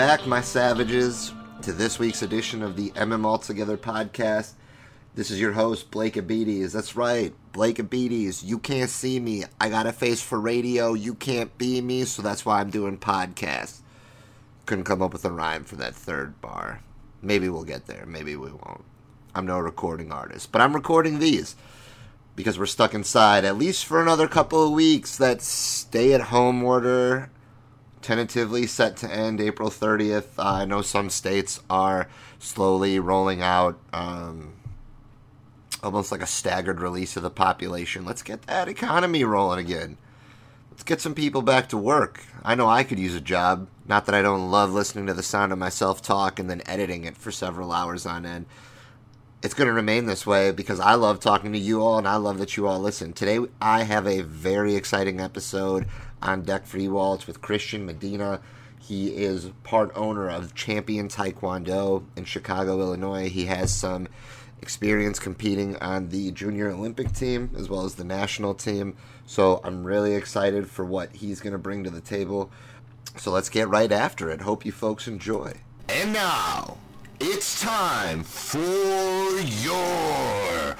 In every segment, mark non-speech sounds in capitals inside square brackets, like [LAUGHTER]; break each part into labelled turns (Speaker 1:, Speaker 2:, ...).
Speaker 1: back, my savages, to this week's edition of the MM Altogether podcast. This is your host, Blake Abetes. That's right, Blake Abetes. You can't see me. I got a face for radio. You can't be me, so that's why I'm doing podcasts. Couldn't come up with a rhyme for that third bar. Maybe we'll get there. Maybe we won't. I'm no recording artist, but I'm recording these because we're stuck inside at least for another couple of weeks. That stay at home order tentatively set to end April 30th. Uh, I know some states are slowly rolling out um, almost like a staggered release of the population. Let's get that economy rolling again. Let's get some people back to work. I know I could use a job. Not that I don't love listening to the sound of myself talk and then editing it for several hours on end. It's going to remain this way because I love talking to you all and I love that you all listen. Today, I have a very exciting episode on deck all. It's with Christian Medina. He is part owner of Champion Taekwondo in Chicago, Illinois. He has some experience competing on the junior Olympic team as well as the national team. So I'm really excited for what he's going to bring to the table. So let's get right after it. Hope you folks enjoy.
Speaker 2: And now, it's time for your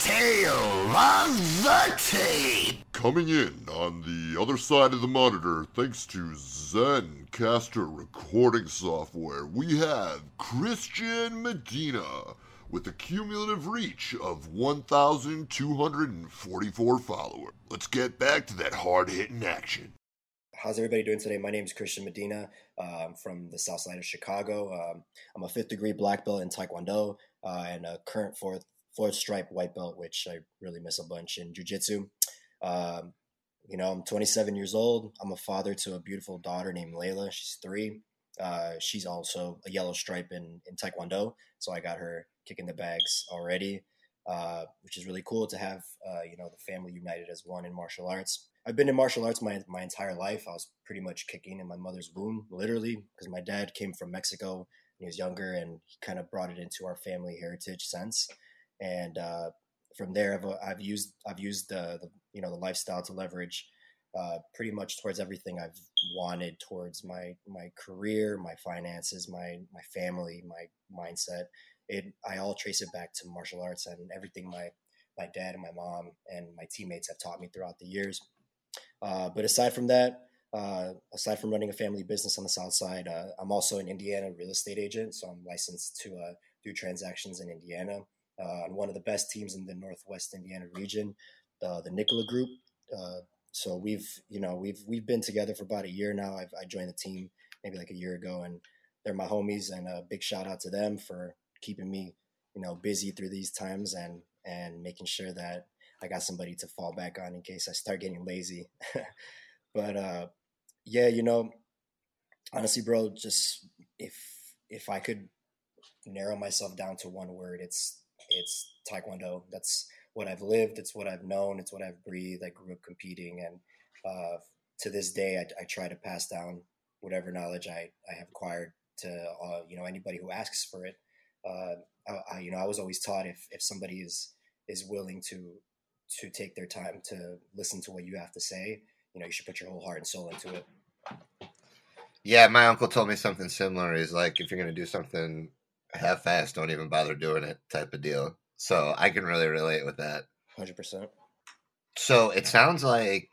Speaker 2: Tale of the Tape.
Speaker 3: Coming in on the other side of the monitor, thanks to Zencastr recording software, we have Christian Medina with a cumulative reach of 1,244 followers. Let's get back to that hard hitting action.
Speaker 4: How's everybody doing today? My name is Christian Medina. Uh, I'm from the south side of Chicago. Um, I'm a fifth degree black belt in Taekwondo uh, and a current fourth fourth stripe white belt, which I really miss a bunch in jujitsu. Um, you know, I'm 27 years old. I'm a father to a beautiful daughter named Layla. She's three. Uh, she's also a yellow stripe in, in Taekwondo. So I got her kicking the bags already, uh, which is really cool to have, uh, you know, the family united as one in martial arts. I've been in martial arts my, my entire life. I was pretty much kicking in my mother's womb, literally, because my dad came from Mexico when he was younger and he kind of brought it into our family heritage sense. And uh, from there, I've, I've used I've used the, the you know the lifestyle to leverage uh, pretty much towards everything I've wanted towards my my career, my finances, my my family, my mindset. It I all trace it back to martial arts and everything my my dad and my mom and my teammates have taught me throughout the years. Uh, but aside from that, uh, aside from running a family business on the south side, uh, I'm also an Indiana real estate agent, so I'm licensed to uh, do transactions in Indiana uh, on one of the best teams in the Northwest Indiana region, the the Nicola Group. Uh, so we've you know we've we've been together for about a year now. I've, I joined the team maybe like a year ago, and they're my homies. And a big shout out to them for keeping me you know busy through these times and and making sure that I got somebody to fall back on in case I start getting lazy. [LAUGHS] but uh, yeah, you know, honestly, bro, just if if I could narrow myself down to one word, it's it's taekwondo. That's what I've lived. It's what I've known. It's what I've breathed. I grew up competing, and uh, to this day, I, I, try to pass down whatever knowledge I, I have acquired to uh, you know anybody who asks for it. Uh, I, you know I was always taught if if somebody is is willing to to take their time to listen to what you have to say, you know you should put your whole heart and soul into it.
Speaker 1: Yeah, my uncle told me something similar. He's like, if you're gonna do something half fast, don't even bother doing it type of deal. So I can really relate with that.
Speaker 4: 100%.
Speaker 1: So it sounds like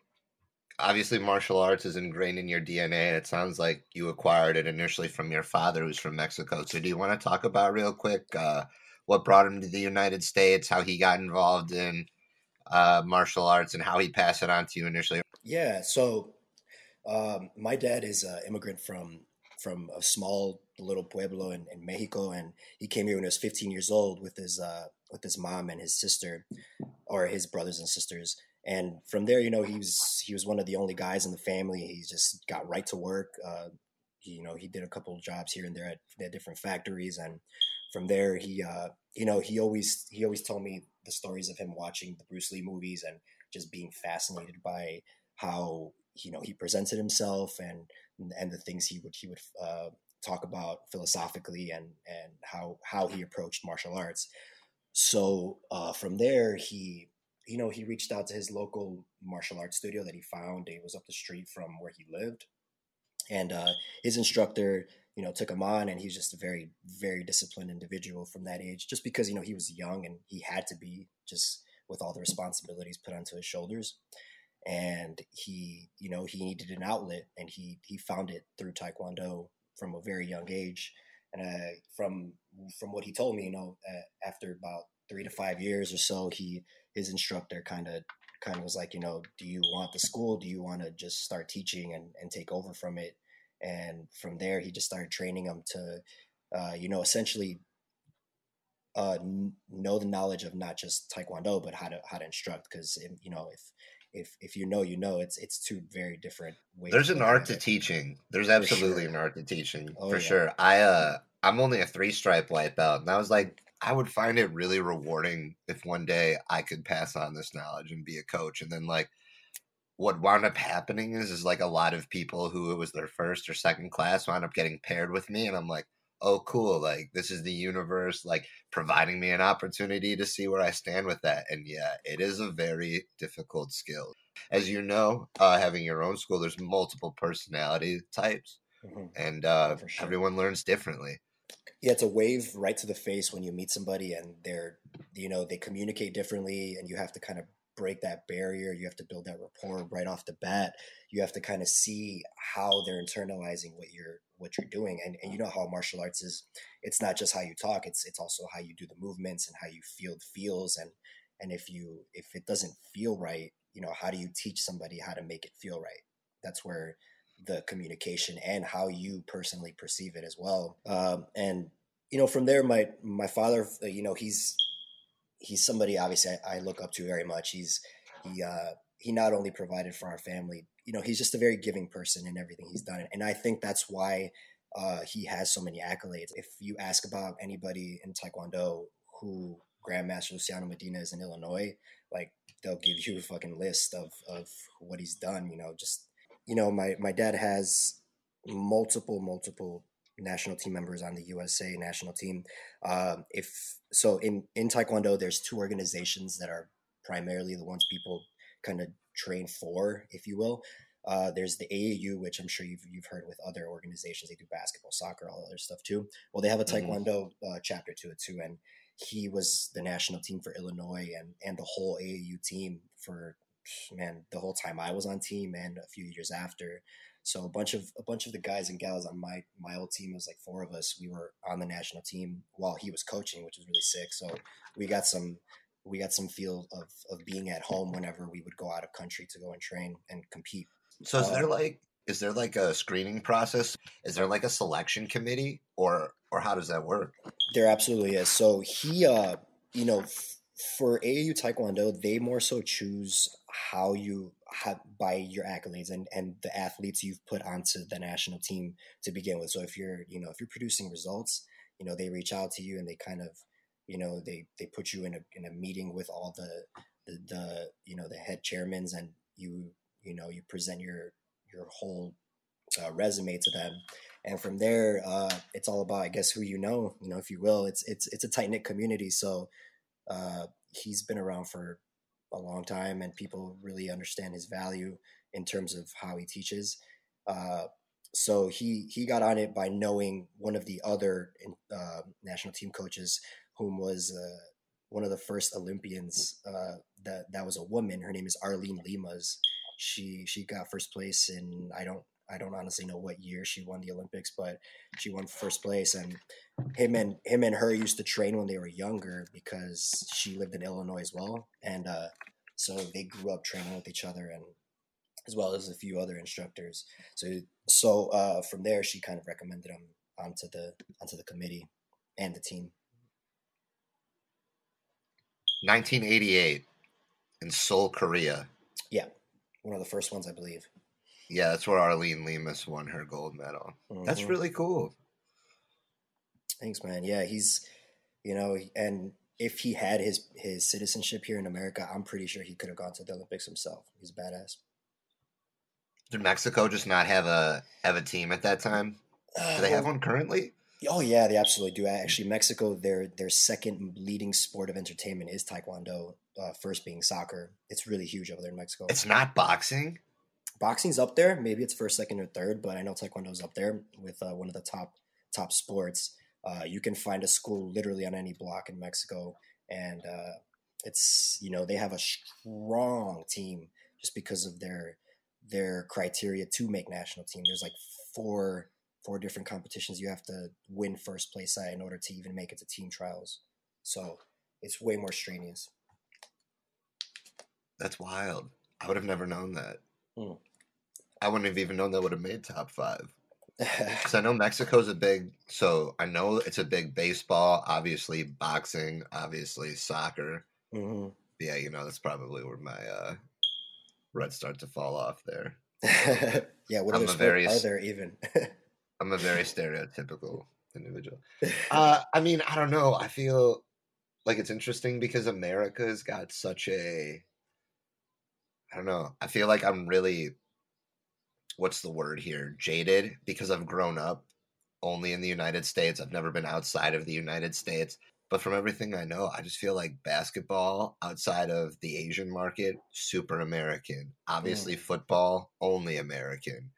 Speaker 1: obviously martial arts is ingrained in your DNA. It sounds like you acquired it initially from your father, who's from Mexico. So do you want to talk about real quick uh, what brought him to the United States, how he got involved in uh, martial arts, and how he passed it on to you initially?
Speaker 4: Yeah. So um, my dad is an immigrant from from a small little pueblo in, in, Mexico, and he came here when he was 15 years old with his uh, with his mom and his sister, or his brothers and sisters. And from there, you know, he was he was one of the only guys in the family. He just got right to work. Uh, he, you know, he did a couple of jobs here and there at, at different factories, and from there, he uh, you know he always he always told me the stories of him watching the Bruce Lee movies and just being fascinated by how you know he presented himself and and the things he would he would uh, talk about philosophically and and how how he approached martial arts. So uh, from there, he you know he reached out to his local martial arts studio that he found. It was up the street from where he lived, and uh, his instructor you know took him on and he's just a very very disciplined individual from that age just because you know he was young and he had to be just with all the responsibilities put onto his shoulders and he you know he needed an outlet and he he found it through taekwondo from a very young age. And uh, from from what he told me you know uh, after about three to five years or so he his instructor kind of kind of was like you know do you want the school? Do you want to just start teaching and, and take over from it? And from there he just started training him to uh, you know essentially uh, know the knowledge of not just taekwondo but how to how to instruct. Because you know if if if you know you know it's it's two very different ways
Speaker 1: There's an art to
Speaker 4: it.
Speaker 1: teaching. There's absolutely
Speaker 4: sure.
Speaker 1: an art to teaching
Speaker 4: Oh,
Speaker 1: for
Speaker 4: yeah.
Speaker 1: sure. I uh I'm only a three stripe white belt, and I was like, I would find it really rewarding if one day I could pass on this knowledge and be a coach. And then like what wound up happening is is like a lot of people who it was their first or second class wound up getting paired with me, and I'm like, oh cool, like this is the universe like providing me an opportunity to see where I stand with that. And yeah, it is a very difficult skill. As you know, uh, having your own school, there's multiple personality types,
Speaker 4: Mhm.
Speaker 1: and uh,
Speaker 4: sure.
Speaker 1: everyone learns differently.
Speaker 4: yeah it's a wave right to the face when you meet somebody and they're you know they communicate differently and you have to kind of break that barrier you have to build that rapport right off the bat you have to kind of see how they're internalizing what you're what you're doing and, and you know how martial arts is it's not just how you talk it's it's also how you do the movements and how you feel the feels and and if you if it doesn't feel right you know how do you teach somebody how to make it feel right that's where the communication and how you personally perceive it as well. Um, and you know, from there, my my father, uh, you know, he's he's somebody obviously I, I look up to very much. He's he uh, he not only provided for our family, you know, he's just a very giving person in everything he's done, and I think that's why uh, he has so many accolades. If you ask about anybody in Taekwondo who Grandmaster Luciano Medina is in Illinois, like they'll give you a fucking list of of what he's done. You know, just you know, my my dad has multiple multiple national team members on the USA national team. Um, if so, in in Taekwondo, there's two organizations that are primarily the ones people kind of train for, if you will. Uh, there's the AAU, which I'm sure you've you've heard with other organizations. They do basketball, soccer, all other stuff too. Well, they have a
Speaker 1: Mhm.
Speaker 4: Taekwondo uh, chapter to it too, and he was the national team for Illinois and and the whole AAU team for man the whole time I was on team and a few years after. So a bunch of a bunch of the guys and gals on my my old team it was like four of us. We were on the national team while he was coaching, which was really sick. So we got some we got some feel of of being at home whenever we would go out of country to go and train and compete.
Speaker 1: So is
Speaker 4: Uh,
Speaker 1: there like is there like a screening process? Is there like a selection committee, or or how does that work?
Speaker 4: There absolutely is. So he, uh, you know, f- for AAU Taekwondo, they more so choose how you have by your accolades and and the athletes you've put onto the national team to begin with. So if you're, you know, if you're producing results, you know, they reach out to you and they kind of, you know, they they put you in a in a meeting with all the the, the you know the head chairmans and you you know you present your your whole uh, resume to them. And from there uh, it's all about i guess who you know you know if you will. It's it's it's a tight knit community. So uh, he's been around for a long time and people really understand his value in terms of how he teaches. Uh, so he he got on it by knowing one of the other uh, national team coaches whom was uh, one of the first olympians uh, that that was a woman her name is arlene limas she she got first place in i don't I don't honestly know what year she won the Olympics, but she won first place. And him and him and her used to train when they were younger because she lived in Illinois as well, and uh, so they grew up training with each other, and as well as a few other instructors. So so uh, from there, she kind of recommended him onto the onto the committee and the team.
Speaker 1: 1988 in Seoul, Korea.
Speaker 4: Yeah, one of the first ones, I believe.
Speaker 1: Yeah, that's where Arlene Limas won her gold medal. That's
Speaker 4: Mhm.
Speaker 1: really cool.
Speaker 4: Thanks, man. Yeah, he's, you know, and if he had his his citizenship here in America, I'm pretty sure he could have gone to the Olympics himself. He's badass.
Speaker 1: Did Mexico just not have a have a team at that time? Do they have one currently?
Speaker 4: Oh yeah, they absolutely do. Actually, Mexico, their their second leading sport of entertainment is taekwondo. Uh, first being soccer. It's really huge over there in Mexico.
Speaker 1: It's not boxing.
Speaker 4: boxing's up there. Maybe it's first, second, or third, but I know Taekwondo's up there with uh, one of the top top sports. Uh, you can find a school literally on any block in Mexico, and uh, it's you know they have a strong team just because of their their criteria to make national team. There's like four four different competitions you have to win first place at in order to even make it to team trials. So it's way more strenuous.
Speaker 1: That's wild. I would have never known that.
Speaker 4: Mm.
Speaker 1: I wouldn't have even known that would have made top five. [LAUGHS] Because I know Mexico's a big, so I know it's a big baseball, obviously boxing, obviously soccer.
Speaker 4: hmm
Speaker 1: Yeah, you know that's probably where my uh, reds start to fall off there. [LAUGHS]
Speaker 4: yeah, what
Speaker 1: I'm
Speaker 4: other
Speaker 1: a
Speaker 4: sport
Speaker 1: very
Speaker 4: are there even? [LAUGHS]
Speaker 1: I'm a very stereotypical individual. [LAUGHS] Uh, I mean, I don't know. I feel like it's interesting because America's got such a. I don't know. I feel like I'm really. What's the word here? Jaded because I've grown up only in the United States. I've never been outside of the United States. But from everything I know, I just feel like basketball outside of the Asian market, super American. Obviously, football, only American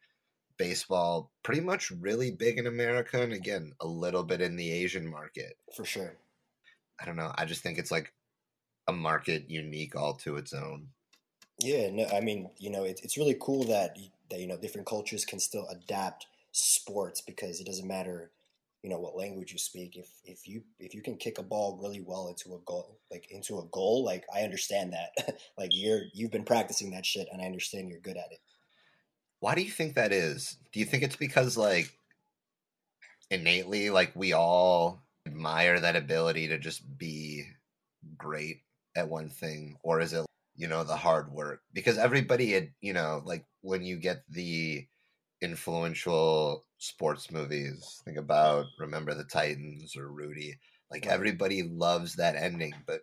Speaker 1: baseball pretty much really big in America and again a little bit in the Asian market.
Speaker 4: For sure.
Speaker 1: I don't know. I just think it's like a market unique all to its own.
Speaker 4: Yeah, no, I mean, you know, it, it's really cool that that you know different cultures can still adapt sports because it doesn't matter, you know, what language you speak. If if you if you can kick a ball really well into a goal, like into a goal, like I understand that. [LAUGHS] like you're you've been practicing that shit, and I understand you're good at it.
Speaker 1: Why do you think that is? Do you think it's because like innately like we all admire that ability to just be great at one thing or is it you know the hard work because everybody had you know like when you get the influential sports movies think about remember the titans or rudy like everybody loves that ending but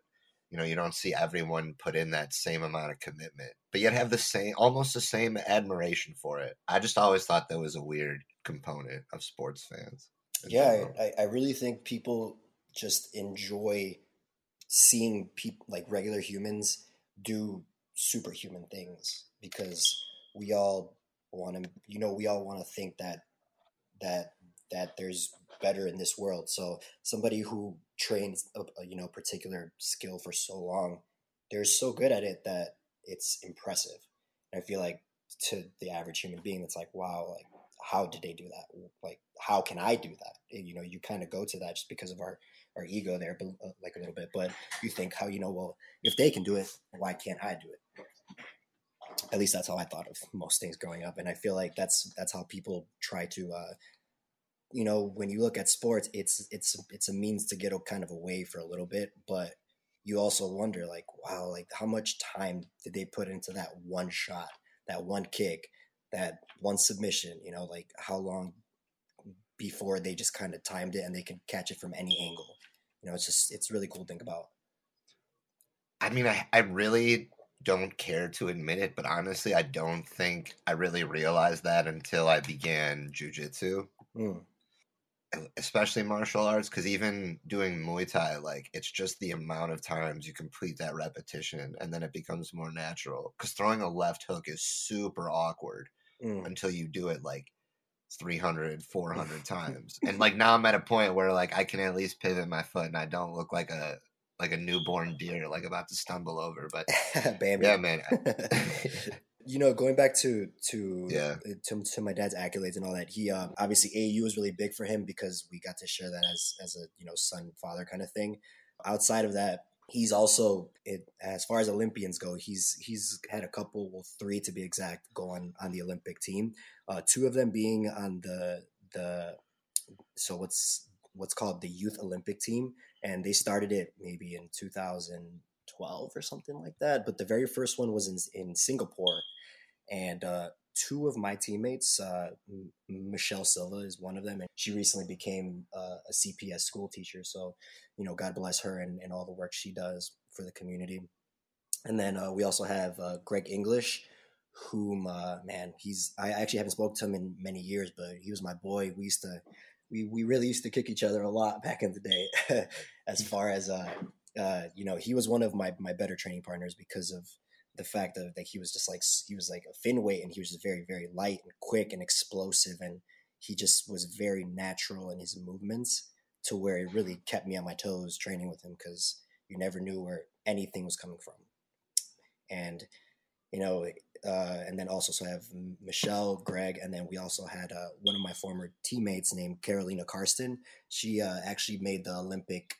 Speaker 1: you know you don't see everyone put in that same amount of commitment but yet have the same almost the same admiration for it i just always thought that was a weird component of sports fans
Speaker 4: Yeah. I, I really think people just enjoy seeing people like regular humans do superhuman things because we all want to, you know, we all want to think that that that there's better in this world. So somebody who trains a, a you know particular skill for so long, they're so good at it that it's impressive. And I feel like to the average human being, it's like, wow, like how did they do that? Like, how can I do that? You know, you kind of go to that just because of our our ego there, but uh, like a little bit. But you think how you know, well, if they can do it, why can't I do it? At least that's how I thought of most things growing up, and I feel like that's that's how people try to. Uh, you know, when you look at sports, it's it's it's a means to get a kind of away for a little bit, but you also wonder, like, wow, like how much time did they put into that one shot, that one kick, that one submission? You know, like how long before they just kind of timed it and they can catch it from any angle. You know, it's just it's really cool to think about.
Speaker 1: I mean, I, I really don't care to admit it, but honestly, I don't think I really realized that until I began jujitsu,
Speaker 4: Mm.
Speaker 1: Especially martial arts. Because even doing Muay Thai, like it's just the amount of times you complete that repetition, and then it becomes more natural. Because throwing a left hook is super awkward
Speaker 4: Mm.
Speaker 1: until you do it like 300 400 [LAUGHS] times and like now i'm at a point where like i can at least pivot my foot and i don't look like a like a newborn deer like about to stumble over but [LAUGHS]
Speaker 4: Bambi.
Speaker 1: yeah man [LAUGHS]
Speaker 4: you know, going back to to
Speaker 1: Yeah.
Speaker 4: to, to my dad's accolades and all that, he um, obviously AAU was really big for him because we got to share that as as a you know son father kind of thing. Outside of that, he's also it, as far as Olympians go, he's he's had a couple, well, three to be exact, go on on the Olympic team. Uh, two of them being on the the so what's what's called the youth Olympic team, and they started it maybe in 2012 or something like that. But the very first one was in in Singapore, and uh, two of my teammates, uh, Michelle Silva is one of them, and she recently became uh, a CPS school teacher. So, you know, God bless her and, and all the work she does for the community. And then uh, we also have uh, Greg English, whom uh, man, he's I actually haven't spoken to him in many years, but he was my boy. We used to we we really used to kick each other a lot [LAUGHS] back in the day. [LAUGHS] as far as uh, you know, he was one of my my better training partners because of the fact of that he was just like he was like a fin weight and he was just very very light and quick and explosive and he just was very natural in his movements to where it really kept me on my toes training with him because you never knew where anything was coming from and you know uh, and then also so I have Michelle, Greg, and then we also had uh, one of my former teammates named Carolena Carstens. She uh, actually made the Olympic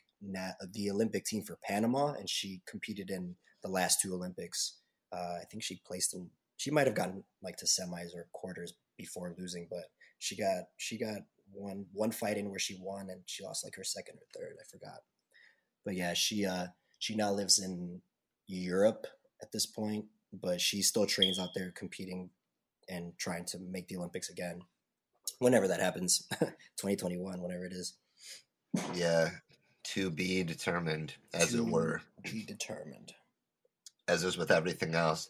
Speaker 4: the Olympic team for Panama, and she competed in the last two Olympics. Uh, I think she placed in. She might have gotten like to semis or quarters before losing, but she got she got one one fight in where she won, and she lost like her second or third. I forgot, but yeah, she uh she now lives in Europe at this point, but she still trains out there competing and trying to make the Olympics again. Whenever that happens, [LAUGHS] 2021, whenever it is.
Speaker 1: Yeah, to be determined, as to it were.
Speaker 4: Be determined.
Speaker 1: As is with everything else.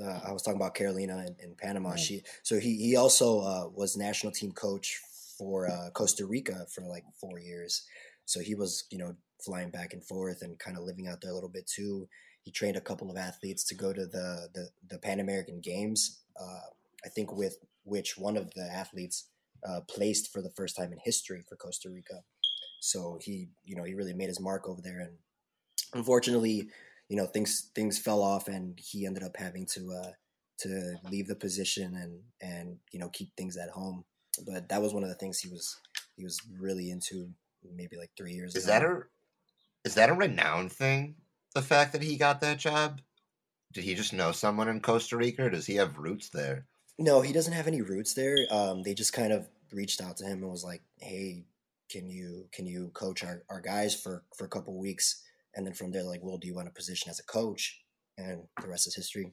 Speaker 4: Uh, I was talking about Carolena in, in Panama. Mm. She so he he also uh, was national team coach for uh, Costa Rica for like four years. So he was you know flying back and forth and kind of living out there a little bit too. He trained a couple of athletes to go to the the, the Pan American Games. Uh, I think with which one of the athletes uh, placed for the first time in history for Costa Rica. So he, you know, he really made his mark over there. And unfortunately, you know, things things fell off, and he ended up having to uh, to leave the position and and you know keep things at home. But that was one of the things he was he was really into maybe like three years
Speaker 1: is
Speaker 4: ago.
Speaker 1: that a is that a renowned thing? The fact that he got that job? Did he just know someone in Costa Rica, or does he have roots there?
Speaker 4: No, he doesn't have any roots there. Um, they just kind of reached out to him and was like, "Hey, can you can you coach our, our guys for for a couple weeks and then from there like well do you want a position as a coach? And the rest is history.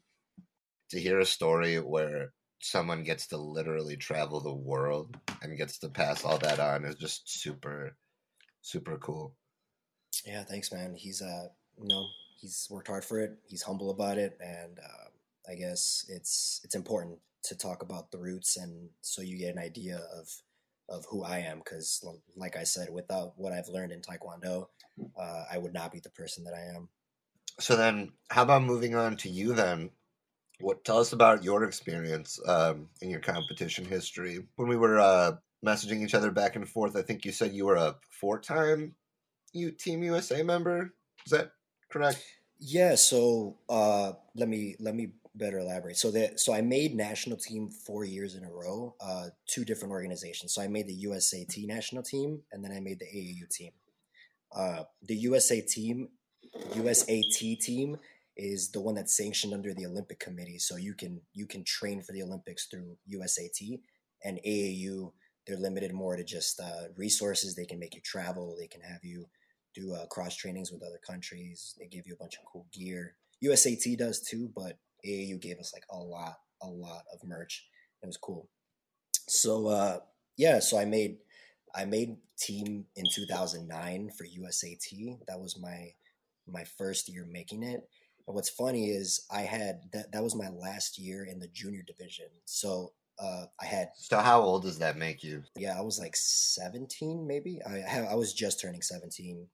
Speaker 1: To hear a story where someone gets to literally travel the world and gets to pass all that on is just super super cool.
Speaker 4: Yeah thanks man. He's uh you know he's worked hard for it. He's humble about it. And uh, i guess it's it's important to talk about the roots. And so you get an idea of of who I am. Because, like I said, without what I've learned in Taekwondo, uh, I would not be the person that I am.
Speaker 1: So then, how about moving on to you then? What tell us about your experience um, in your competition history? When we were uh, messaging each other back and forth, I think you said you were a four-time you Team USA member. Is that correct?
Speaker 4: Yeah. So uh, let me let me better elaborate. So that so I made national team four years in a row, uh, two different organizations. So I made the USAT national team, and then I made the AAU team. Uh, the USA team, USAT team is the one that's sanctioned under the Olympic Committee. So you can you can train for the Olympics through USAT and AAU. They're limited more to just uh, resources. They can make you travel. They can have you do uh, cross trainings with other countries. They give you a bunch of cool gear. USAT does too, but AAU gave us like a lot, a lot of merch. It was cool. So uh, yeah, so I made I made team in 2009 for USAT. That was my my first year making it. And what's funny is I had that that was my last year in the junior division. So uh, I had.
Speaker 1: So how old does that make you?
Speaker 4: Yeah, I was like 17, maybe. I I was just turning 17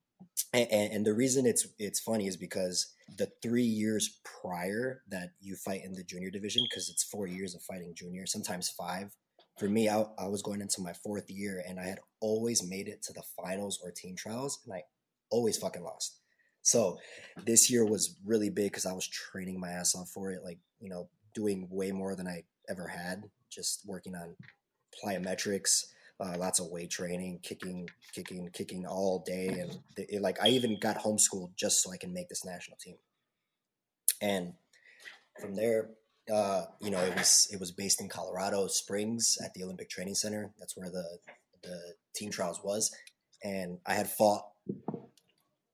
Speaker 4: and, and, the reason it's it's funny is because the three years prior that you fight in the junior division because it's four years of fighting junior sometimes five for me I, I was going into my fourth year and i had always made it to the finals or team trials and i always fucking lost. So this year was really big because i was training my ass off for it like you know doing way more than i ever had just working on plyometrics uh, lots of weight training, kicking, kicking, kicking all day, and [LAUGHS] it, like I even got homeschooled just so I can make this national team. And from there, uh, you know, it was it was based in Colorado Springs at the Olympic Training Center. That's where the the team trials was, and I had fought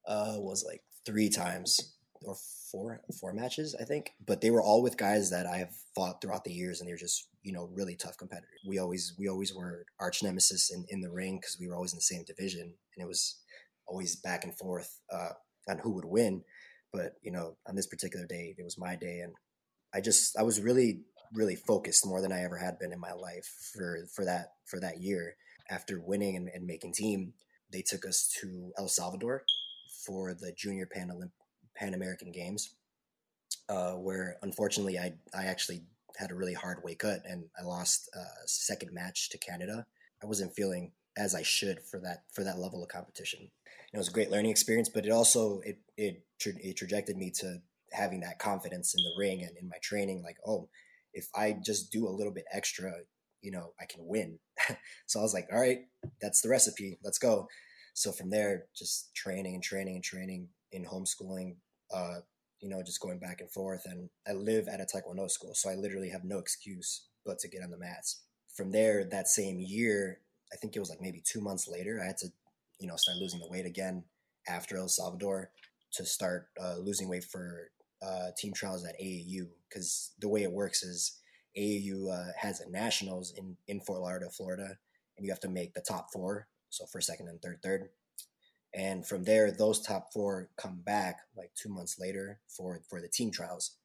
Speaker 4: uh, was like three times or four four matches, I think. But they were all with guys that I have fought throughout the years, and they were just you know really tough competitors. We always we always were arch nemesis in, in the ring because we were always in the same division, and it was always back and forth uh, on who would win. But you know, on this particular day, it was my day, and I just I was really really focused more than I ever had been in my life for for that for that year. After winning and, and making team, they took us to El Salvador for the Junior Pan Olymp- Pan American Games, uh, where unfortunately I I actually had a really hard weight cut and I lost uh, second match to Canada. I wasn't feeling as I should for that for that level of competition. It was a great learning experience, but it also it it it trajected me to having that confidence in the ring and in my training. Like, oh, if I just do a little bit extra, you know, I can win. [LAUGHS] so I was like, all right, that's the recipe. Let's go. So from there, just training and training and training in homeschooling, uh, you know, just going back and forth. And I live at a Taekwondo school, so I literally have no excuse but to get on the mats. From there, that same year, I think it was like maybe two months later, I had to, you know, start losing the weight again after El Salvador to start uh, losing weight for uh, team trials at AAU because the way it works is AAU uh, has a nationals in in Fort Lauderdale, Florida, and you have to make the top four, so first, second, and third, third. And from there, those top four come back like two months later for for the team trials,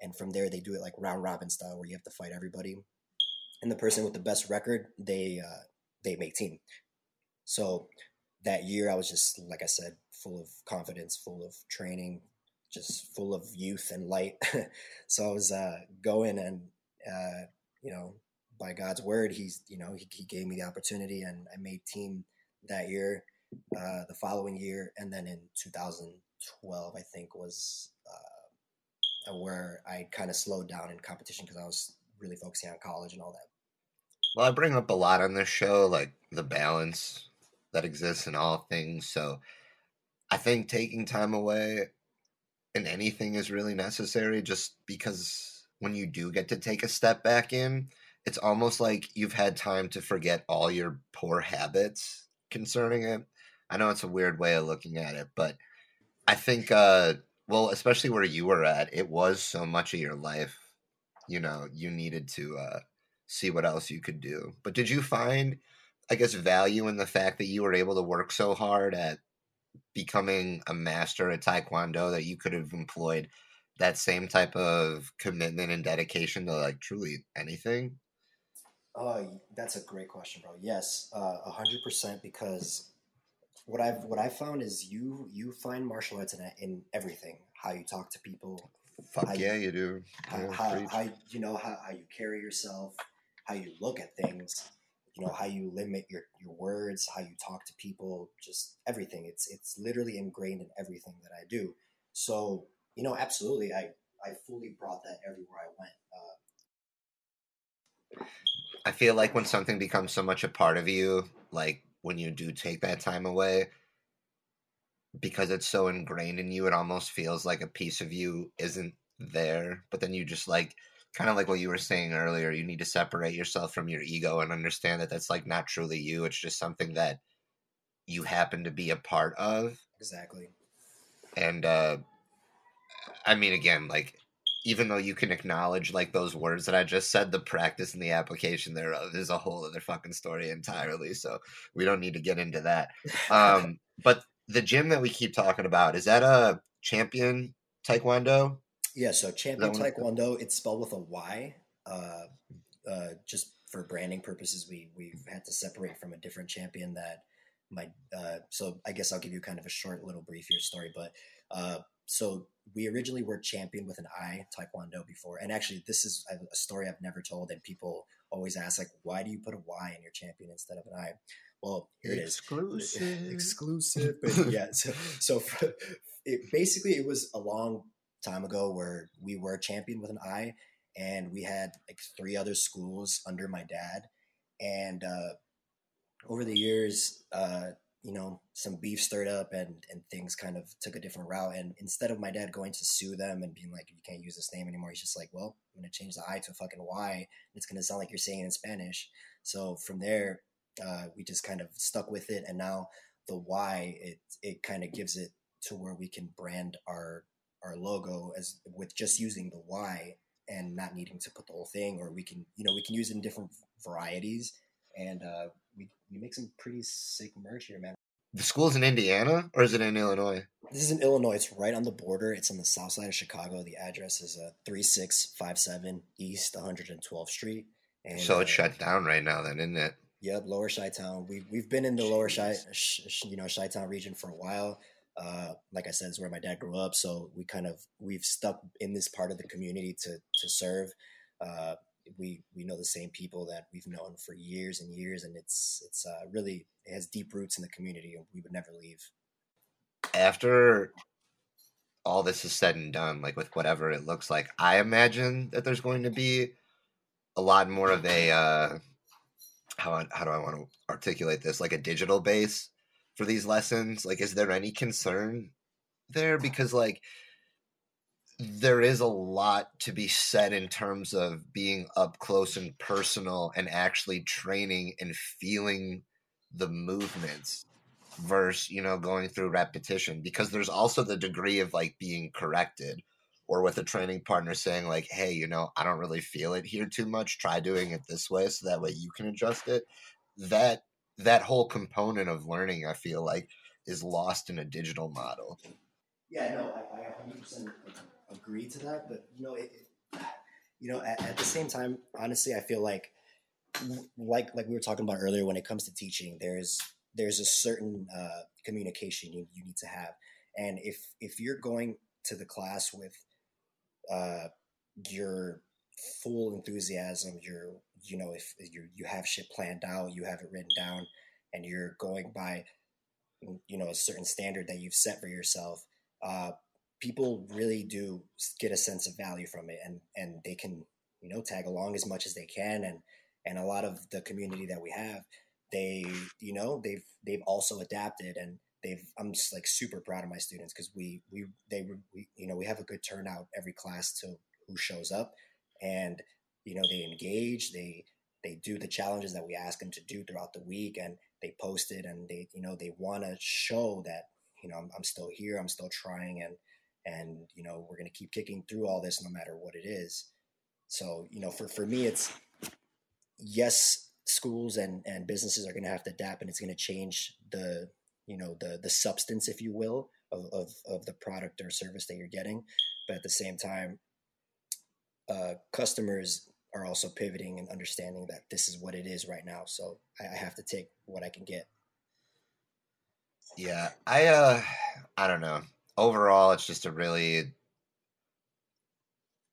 Speaker 4: and from there they do it like round robin style where you have to fight everybody, and the person with the best record they uh, they make team. So that year, I was just like I said, full of confidence, full of training, just full of youth and light. [LAUGHS] so I was uh, going and, uh, you know, by God's word, he's, you know, he, he, gave me the opportunity and I made team that year, uh, the following year. And then in 2012, I think was uh, where I kind of slowed down in competition because I was really focusing on college and all that.
Speaker 1: Well, I bring up a lot on this show, like the balance that exists in all things. So I think taking time away in anything is really necessary just because when you do get to take a step back in, it's almost like you've had time to forget all your poor habits concerning it. I know it's a weird way of looking at it, but I think, uh, well, especially where you were at, it was so much of your life. You know, you needed to uh, see what else you could do. But did you find, I guess, value in the fact that you were able to work so hard at becoming a master at taekwondo that you could have employed that same type of commitment and dedication to like truly anything?
Speaker 4: Uh, that's a great question, bro. Yes, uh, a hundred percent. Because what I've what I found is you you find martial arts in, in everything. How you talk to people.
Speaker 1: Fuck yeah, you, you do.
Speaker 4: How, how, how, you know how, how you carry yourself, how you look at things you know how you limit your your words how you talk to people just everything it's it's literally ingrained in everything that i do so you know absolutely i i fully brought that everywhere i went
Speaker 1: uh, i feel like when something becomes so much a part of you like when you do take that time away because it's so ingrained in you it almost feels like a piece of you isn't there but then you just like kind of like what you were saying earlier you need to separate yourself from your ego and understand that that's like not truly you it's just something that you happen to be a part of.
Speaker 4: Exactly.
Speaker 1: And uh i mean again like even though you can acknowledge like those words that i just said the practice and the application thereof is a whole other fucking story entirely so we don't need to get into that um [LAUGHS] but the gym that we keep talking about is that a champion taekwondo
Speaker 4: yeah, so Champion Taekwondo, it's spelled with a Y. Uh, uh, just for branding purposes, we we've had to separate from a different champion that my. Uh, so I guess I'll give you kind of a short little brief here story, but uh, so we originally were champion with an I Taekwondo before, and actually this is a story I've never told, and people always ask like, why do you put a Y in your champion instead of an I? Well, here it is,
Speaker 1: exclusive, [LAUGHS]
Speaker 4: exclusive. But [LAUGHS] yeah, so so [LAUGHS] for, it basically it was a long time ago where we were champion with an I, and we had like three other schools under my dad, and uh, over the years, uh, you know, some beef stirred up, and and things kind of took a different route. And instead of my dad going to sue them and being like, "You can't use this name anymore," he's just like, "Well, I'm gonna change the I to a fucking Y. It's gonna sound like you're saying it in Spanish." So from there, uh, we just kind of stuck with it, and now the Y it it kind of gives it to where we can brand our our logo as with just using the Y and not needing to put the whole thing, or we can, you know, we can use it in different varieties, and uh, we we make some pretty sick merch here, man.
Speaker 1: The school's in Indiana, or is it in Illinois?
Speaker 4: This is in Illinois. It's right on the border. It's on the south side of Chicago. The address is uh, three six five seven East 112th Street.
Speaker 1: And, so it's uh, shut down right now, then, isn't it?
Speaker 4: Yep, Lower Chi Town. We've we've been in the Lower Chi, you know, Chi Town region for a while. Uh, like I said, is where my dad grew up. So we kind of we've stuck in this part of the community to to serve. Uh, we we know the same people that we've known for years and years, and it's it's uh, really it has deep roots in the community, and we would never leave.
Speaker 1: After all this is said and done, like with whatever it looks like, I imagine that there's going to be a lot more of a uh, how how do I want to articulate this? Like a digital base for these lessons. Like, is there any concern there? Because like there is a lot to be said in terms of being up close and personal and actually training and feeling the movements versus you know going through repetition because there's also the degree of like being corrected or with a training partner saying like hey you know i don't really feel it here too much. Try doing it this way so that way you can adjust it. That that whole component of learning i feel like is lost in a digital model.
Speaker 4: Yeah no i, I 100% agree to that but you know it, you know at, at the same time honestly i feel like like like we were talking about earlier when it comes to teaching there's there's a certain uh, communication you, you need to have. And if if you're going to the class with uh, your full enthusiasm your you know if you you have shit planned out you have it written down and you're going by you know a certain standard that you've set for yourself uh, people really do get a sense of value from it and and they can you know tag along as much as they can and and a lot of the community that we have they you know they've they've also adapted and they've i'm just like super proud of my students because we we they we, you know we have a good turnout every class to who shows up and you know they engage they they do the challenges that we ask them to do throughout the week and they post it and they you know they want to show that you know I'm, I'm still here i'm still trying and and you know we're going to keep kicking through all this no matter what it is so you know for for me it's yes, schools and, and businesses are going to have to adapt and it's going to change the, you know, the, the substance, if you will, of, of, of the product or service that you're getting. But at the same time, uh, customers are also pivoting and understanding that this is what it is right now. So I, I have to take what I can get.
Speaker 1: Yeah, I uh I don't know. Overall, it's just a really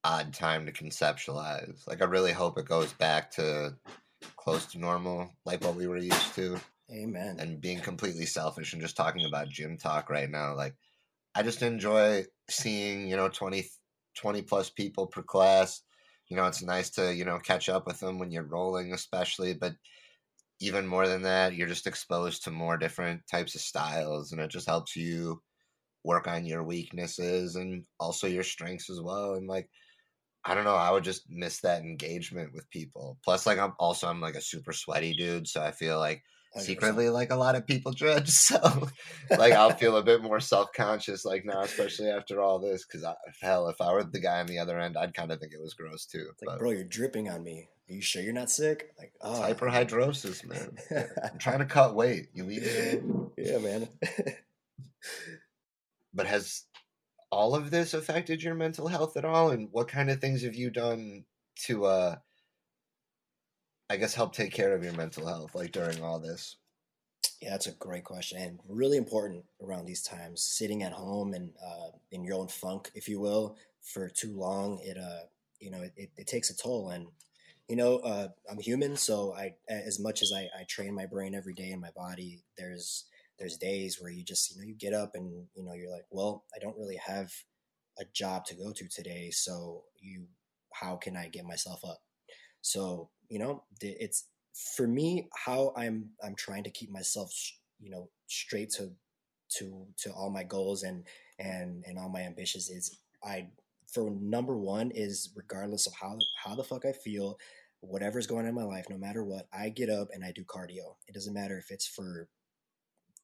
Speaker 1: odd time to conceptualize. Like I really hope it goes back to close to normal, like what we were used to.
Speaker 4: Amen.
Speaker 1: And being completely selfish and just talking about gym talk right now, like I just enjoy seeing, you know, 20, 20 plus people per class. You know, it's nice to, you know, catch up with them when you're rolling, especially, but even more than that, you're just exposed to more different types of styles and it just helps you work on your weaknesses and also your strengths as well. And like I don't know. I would just miss that engagement with people. Plus, like I'm also I'm like a super sweaty dude, so I feel like 100%. secretly like a lot of people judge. [LAUGHS] So [LAUGHS] like I'll feel a bit more self conscious like now, especially after all this. Because hell, if I were the guy on the other end, I'd kind of think it was gross too.
Speaker 4: It's like, bro, you're dripping on me. Are you sure you're not sick? Like,
Speaker 1: oh, hyperhidrosis, man. [LAUGHS] I'm trying to cut weight. You leave
Speaker 4: it. Yeah, man.
Speaker 1: But has all of this affected your mental health at all? And what kind of things have you done to uh i guess help take care of your mental health like during all this?
Speaker 4: Yeah that's a great question and really important around these times. Sitting at home and uh, in your own funk if you will for too long it uh you know it, it takes a toll. And you know uh, i'm human so i as much as I, I train my brain every day in my body there's there's days where you just you know you get up and you know you're like well i don't really have a job to go to today so you how can i get myself up? So you know it's for me how i'm i'm trying to keep myself you know straight to to to all my goals and and and all my ambitions is i for number one is regardless of how how the fuck i feel whatever's going on in my life no matter what i get up and i do cardio. It doesn't matter if it's for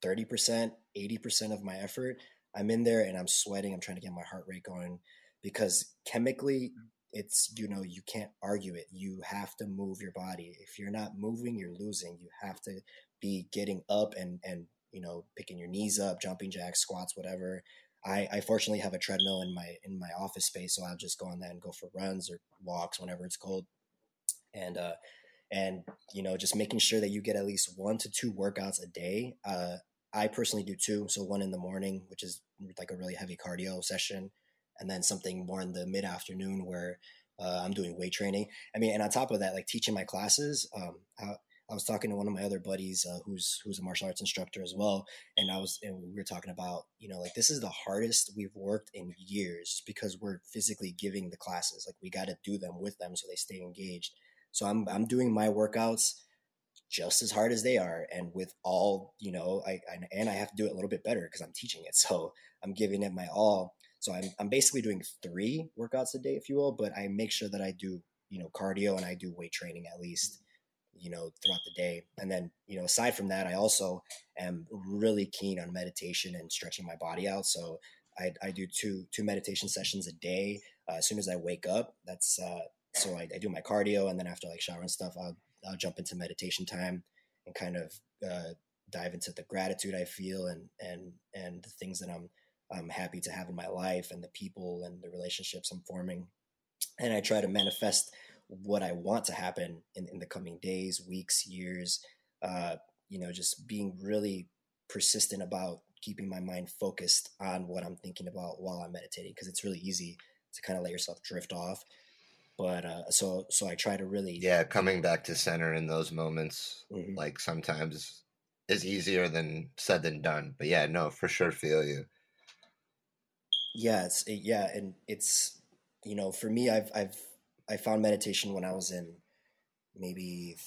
Speaker 4: 30%, 80% of my effort, I'm in there and I'm sweating. I'm trying to get my heart rate going because chemically, it's, you know, you can't argue it. You have to move your body. If you're not moving, you're losing. You have to be getting up and, and, you know, picking your knees up, jumping jacks, squats, whatever. I, I fortunately have a treadmill in my in my office space, so I'll just go on that and go for runs or walks whenever it's cold. And uh, and you know just making sure that you get at least one to two workouts a day uh, I personally do two. So one in the morning, which is like a really heavy cardio session, and then something more in the mid afternoon where uh, I'm doing weight training. I mean, and on top of that, like teaching my classes, um, I, I was talking to one of my other buddies uh, who's who's a martial arts instructor as well, and I was and we were talking about you know like this is the hardest we've worked in years because we're physically giving the classes like we got to do them with them so they stay engaged. So I'm I'm doing my workouts just as hard as they are and with all you know I, I and I have to do it a little bit better because I'm teaching it [LAUGHS] so I'm giving it my all. So I'm, I'm basically doing three workouts a day if you will but I make sure that I do you know cardio and I do weight training at least you know throughout the day. And then you know aside from that I also am really keen on meditation and stretching my body out. So I, I do two two meditation sessions a day. Uh, as soon as I wake up that's uh, so I, I do my cardio and then after like shower and stuff I'll I'll jump into meditation time and kind of uh, dive into the gratitude I feel and and and the things that I'm I'm happy to have in my life and the people and the relationships I'm forming. And I try to manifest what I want to happen in, in the coming days, weeks, years. Uh, you know, just being really persistent about keeping my mind focused on what I'm thinking about while I'm meditating because it's really easy to kind of let yourself drift off but uh, so so I try to really
Speaker 1: yeah coming back to center in those moments mm-hmm. like sometimes is easier than said than done but yeah no for sure feel you
Speaker 4: yeah it's it, yeah and it's you know for me I've I've I found meditation when I was in maybe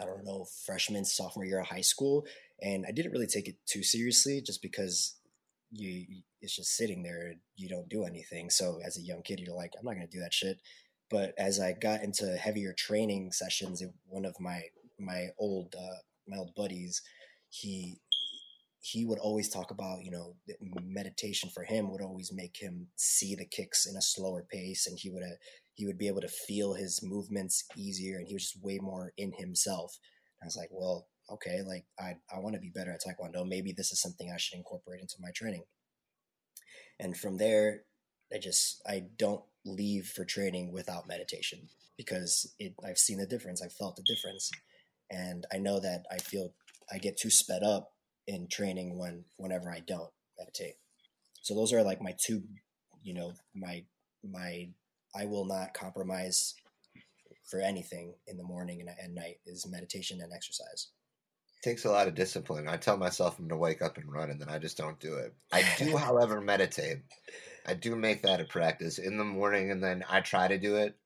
Speaker 4: I don't know freshman sophomore year of high school and I didn't really take it too seriously just because you it's just sitting there you don't do anything so as a young kid you're like I'm not gonna do that shit but as I got into heavier training sessions, one of my my old uh, my old buddies, he he would always talk about you know meditation for him would always make him see the kicks in a slower pace, and he would uh, he would be able to feel his movements easier, and he was just way more in himself. And I was like, well, okay, like I I want to be better at Taekwondo. Maybe this is something I should incorporate into my training. And from there, I just I don't leave for training without meditation because it I've seen the difference. I've felt the difference, and I know that I feel I get too sped up in training when whenever I don't meditate. So those are like my two, you know, my my I will not compromise for anything in the morning and at night is meditation and exercise.
Speaker 1: It takes a lot of discipline. I tell myself I'm going to wake up and run, and then I just don't do it. I do, [LAUGHS] however, meditate. I do make that a practice in the morning, and then I try to do it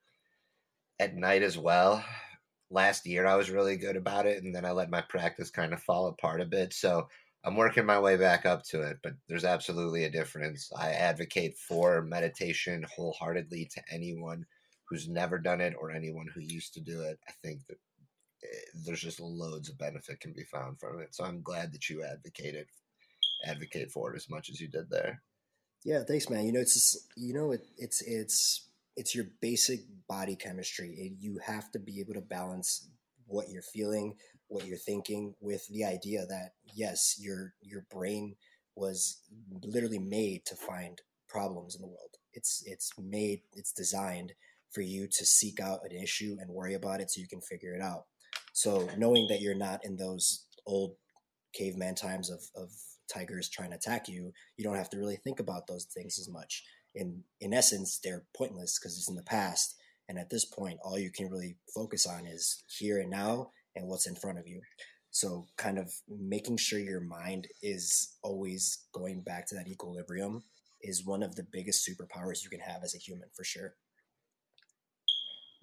Speaker 1: at night as well. Last year, I was really good about it, and then I let my practice kind of fall apart a bit. So I'm working my way back up to it, but there's absolutely a difference. I advocate for meditation wholeheartedly to anyone who's never done it or anyone who used to do it. I think that eh, there's just loads of benefit can be found from it. So I'm glad that you advocated advocate for it as much as you did there.
Speaker 4: Yeah, thanks, man. You know, it's just, you know, it, it's it's it's your basic body chemistry. It, you have to be able to balance what you're feeling, what you're thinking, with the idea that yes, your your brain was literally made to find problems in the world. It's it's made, it's designed for you to seek out an issue and worry about it so you can figure it out. So knowing that you're not in those old caveman times of, of tigers trying to attack you, you don't have to really think about those things as much. In in essence, they're pointless because it's in the past. And at this point, all you can really focus on is here and now and what's in front of you. So, kind of making sure your mind is always going back to that equilibrium is one of the biggest superpowers you can have as a human, for sure.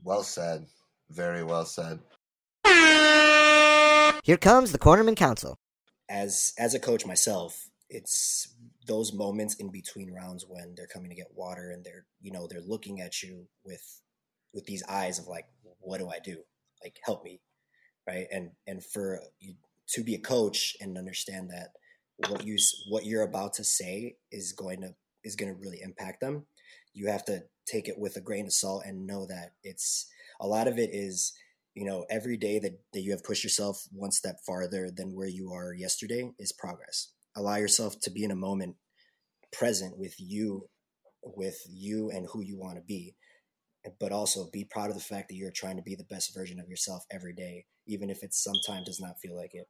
Speaker 1: Well said. Very well said.
Speaker 5: Here comes the Cornerman Counsel
Speaker 4: as as a coach myself, it's those moments in between rounds when they're coming to get water and they're you know they're looking at you with with these eyes of like what do I do? Like help me. Right? And and for you to be a coach and understand that what you what you're about to say is going to is going to really impact them you have to take it with a grain of salt and know that it's a lot of it is you know every day that, that you have pushed yourself one step farther than where you are yesterday is progress allow yourself to be in a moment present with you with you and who you want to be but also be proud of the fact that you're trying to be the best version of yourself every day even if it sometimes does not feel like it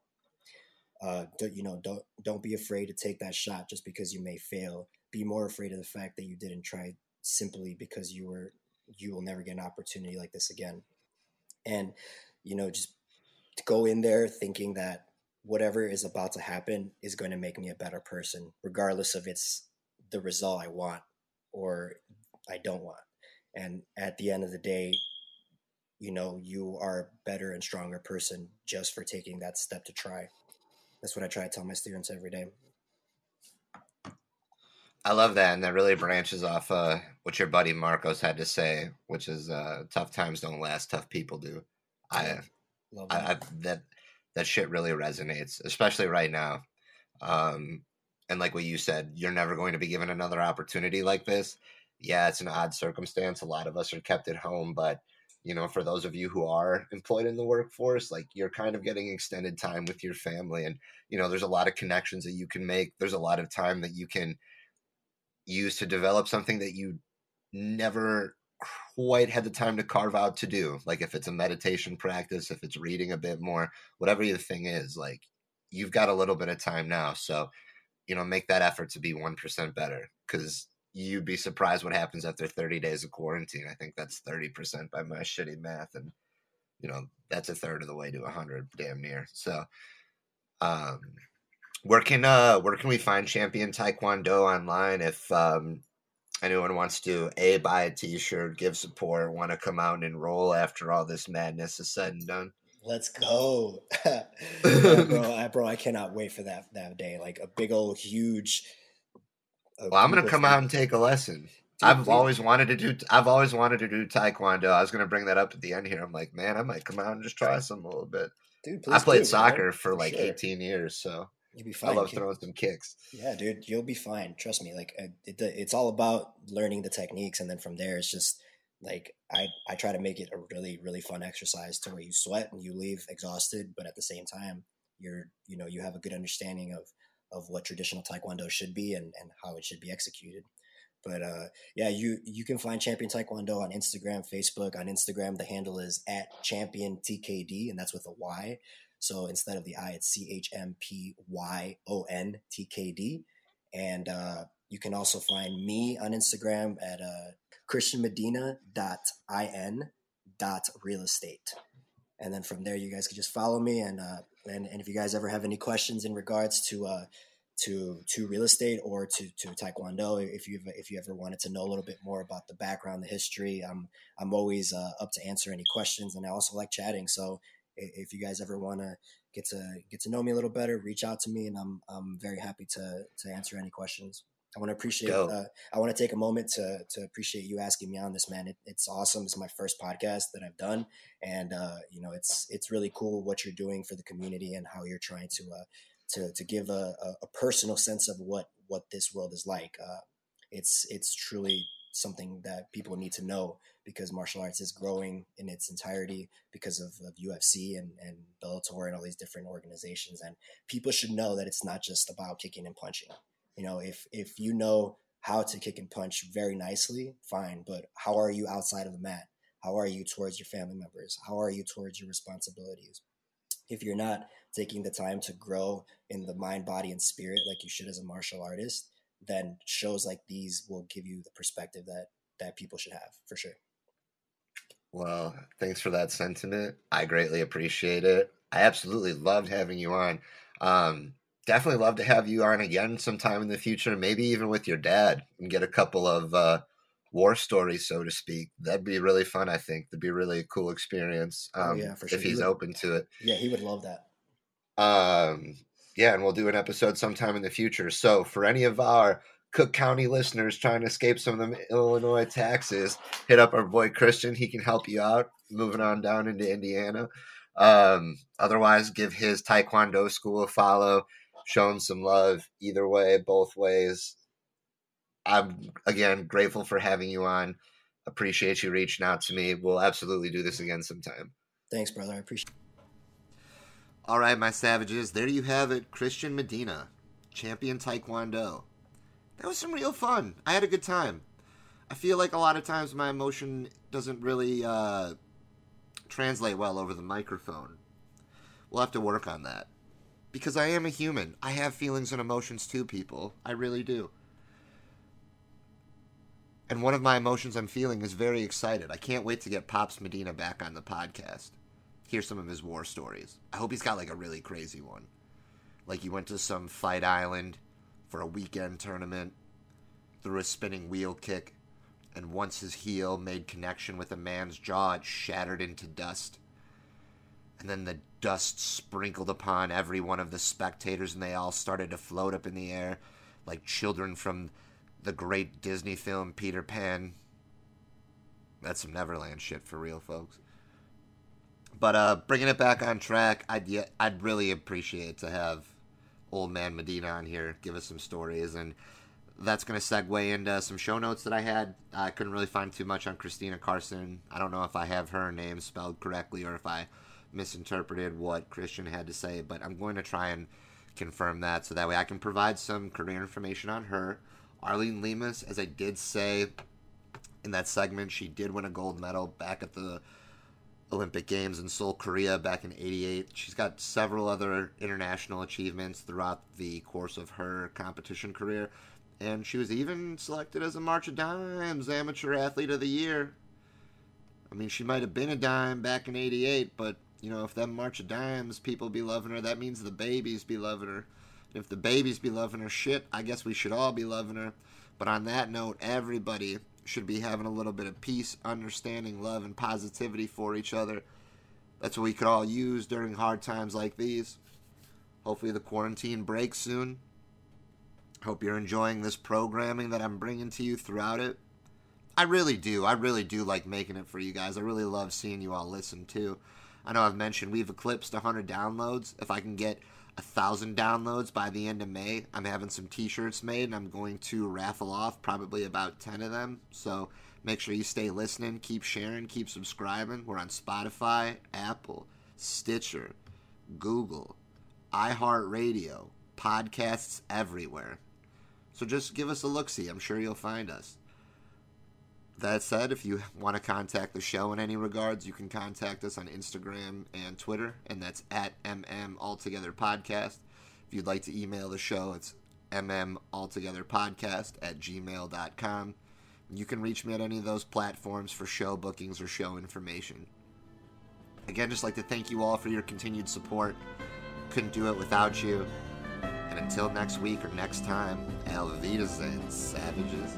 Speaker 4: uh, you know, don't don't be afraid to take that shot just because you may fail. Be more afraid of the fact that you didn't try simply because you were you will never get an opportunity like this again. And you know, just go in there thinking that whatever is about to happen is going to make me a better person, regardless of it's the result I want or I don't want. And at the end of the day, you know, you are a better and stronger person just for taking that step to try. That's what I try to tell my students every day.
Speaker 1: I love that, and that really branches off uh, what your buddy Marcos had to say, which is uh, "tough times don't last, tough people do." I,
Speaker 4: Love
Speaker 1: I,
Speaker 4: that.
Speaker 1: I that that shit really resonates, especially right now. Um, and like what you said, you're never going to be given another opportunity like this. Yeah, it's an odd circumstance. A lot of us are kept at home, but you know, for those of you who are employed in the workforce, like you're kind of getting extended time with your family, and you know, there's a lot of connections that you can make. There's a lot of time that you can use to develop something that you never quite had the time to carve out to do. Like if it's a meditation practice, if it's reading a bit more, whatever the thing is, like you've got a little bit of time now. So, you know, make that effort to be 1% better because you'd be surprised what happens after 30 days of quarantine. I think that's 30% by my shitty math. And, you know, that's a third of the way to 100, damn near. So, um, where can uh where can we find champion taekwondo online if um anyone wants to a buy a t-shirt give support want to come out and enroll after all this madness is said and done
Speaker 4: Let's go, [LAUGHS] Yeah, bro! [LAUGHS] I, bro, I cannot wait for that that day. Like a big old huge.
Speaker 1: well i'm gonna come out and take a lesson i've always wanted to do i've always wanted to do taekwondo i was gonna bring that up at the end here i'm like man i might come out and just try some a little bit
Speaker 4: Dude,
Speaker 1: i played
Speaker 4: do, man,
Speaker 1: soccer for like
Speaker 4: sure.
Speaker 1: 18 years so
Speaker 4: You'll be fine.
Speaker 1: i love
Speaker 4: kid.
Speaker 1: throwing some kicks
Speaker 4: Yeah, dude, you'll be fine. Trust me. Like, uh, it, it's all about learning the techniques, and then from there, it's just like I I try to make it a really really fun exercise to where you sweat and you leave exhausted, but at the same time, you're you know you have a good understanding of of what traditional taekwondo should be and and how it should be executed. But uh, yeah, you you can find Champion Taekwondo on Instagram, Facebook. On Instagram, the handle is at Champion TKD, and that's with a Y. So instead of the I, it's C H M P Y O N T K D. And uh, you can also find me on Instagram at uh, christianmedina.in dot real estate. And then from there, you guys can just follow me. And, uh, and, and if you guys ever have any questions in regards to, uh, to, to real estate or to, to Taekwondo, if you if you ever wanted to know a little bit more about the background, the history, I'm I'm always uh, up to answer any questions, and I also like chatting. So if you guys ever want to get to get to know me a little better, reach out to me, and I'm I'm very happy to to answer any questions. I want to appreciate. Uh, I want to take a moment to to appreciate you asking me on this, man. It, it's awesome. It's my first podcast that I've done, and uh, you know, it's it's really cool what you're doing for the community and how you're trying to uh, to to give a, a, a personal sense of what what this world is like. Uh, it's it's truly something that people need to know because martial arts is growing in its entirety because of, of UFC and, and Bellator and all these different organizations. And people should know that it's not just about kicking and punching. You know, if if you know how to kick and punch very nicely, fine. But how are you outside of the mat? How are you towards your family members? How are you towards your responsibilities? If you're not taking the time to grow in the mind, body, and spirit like you should as a martial artist, then shows like these will give you the perspective that that people should have for sure.
Speaker 1: Well, thanks for that sentiment. I greatly appreciate it. I absolutely loved having you on. Um, definitely love to have you on again sometime in the future, maybe even with your dad and get a couple of uh, war stories, so to speak. That'd be really fun, I think. That'd be really a cool experience
Speaker 4: Oh,
Speaker 1: um,
Speaker 4: yeah, for sure.
Speaker 1: if
Speaker 4: He
Speaker 1: he's
Speaker 4: would-
Speaker 1: open to it.
Speaker 4: Yeah, he would love that.
Speaker 1: Um, yeah, and we'll do an episode sometime in the future. So, for any of our Cook County listeners trying to escape some of the Illinois taxes, hit up our boy Christian. He can help you out moving on down into Indiana. Um, otherwise, give his Taekwondo school a follow. Show him some love. Either way, both ways. I'm again grateful for having you on. Appreciate you reaching out to me. We'll absolutely do this again sometime.
Speaker 4: Thanks, brother. I appreciate.
Speaker 2: All right, my savages, there you have it. Christian Medina, champion Taekwondo. That was some real fun. I had a good time. I feel like a lot of times my emotion doesn't really uh, translate well over the microphone. We'll have to work on that.
Speaker 1: because I am a human. I have feelings and emotions too, people. I really do. And one of my emotions I'm feeling is very excited. I can't wait to get Pops Medina back on the podcast. Hear some of his war stories. I hope he's got like a really crazy one. Like he went to some fight island for a weekend tournament, threw a spinning wheel kick, and once his heel made connection with a man's jaw, it shattered into dust. And then the dust sprinkled upon every one of the spectators, and they all started to float up in the air like children from the great Disney film Peter Pan. That's some Neverland shit for real, folks. But uh, bringing it back on track, I'd I'd really appreciate to have old man Medina on here, give us some stories, and that's going to segue into some show notes that I had. I couldn't really find too much on Christina Carson. I don't know if I have her name spelled correctly or if I misinterpreted what Christian had to say, but I'm going to try and confirm that so that way I can provide some career information on her. Arlene Limas, as I did say in that segment, she did win a gold medal back at the Olympic Games in Seoul, Korea back in 88. She's got several other international achievements throughout the course of her competition career. And she was even selected as a March of Dimes Amateur Athlete of the Year. I mean, she might have been a dime back in 88, but, you know, if them March of Dimes people be loving her, that means the babies be loving her. If the babies be loving her shit, I guess we should all be loving her. But on that note, everybody should be having a little bit of peace, understanding, love, and positivity for each other. That's what we could all use during hard times like these. Hopefully, the quarantine breaks soon. Hope you're enjoying this programming that I'm bringing to you throughout it. I really do. I really do like making it for you guys. I really love seeing you all listen too. I know I've mentioned we've eclipsed 100 downloads. If I can get a thousand downloads by the end of May. I'm having some T-shirts made, and I'm going to raffle off probably about ten of them. So make sure you stay listening, keep sharing, keep subscribing. We're on Spotify, Apple, Stitcher, Google, iHeartRadio, podcasts everywhere. So just give us a look see. I'm sure you'll find us. That said, if you want to contact the show in any regards, you can contact us on Instagram and Twitter, and that's at MM Altogether Podcast. If you'd like to email the show, it's mmaltogetherpodcast at gmail.com. You can reach me at any of those platforms for show bookings or show information. Again, just like to thank you all for your continued support. Couldn't do it without you. And until next week or next time, Alvidas and Savages.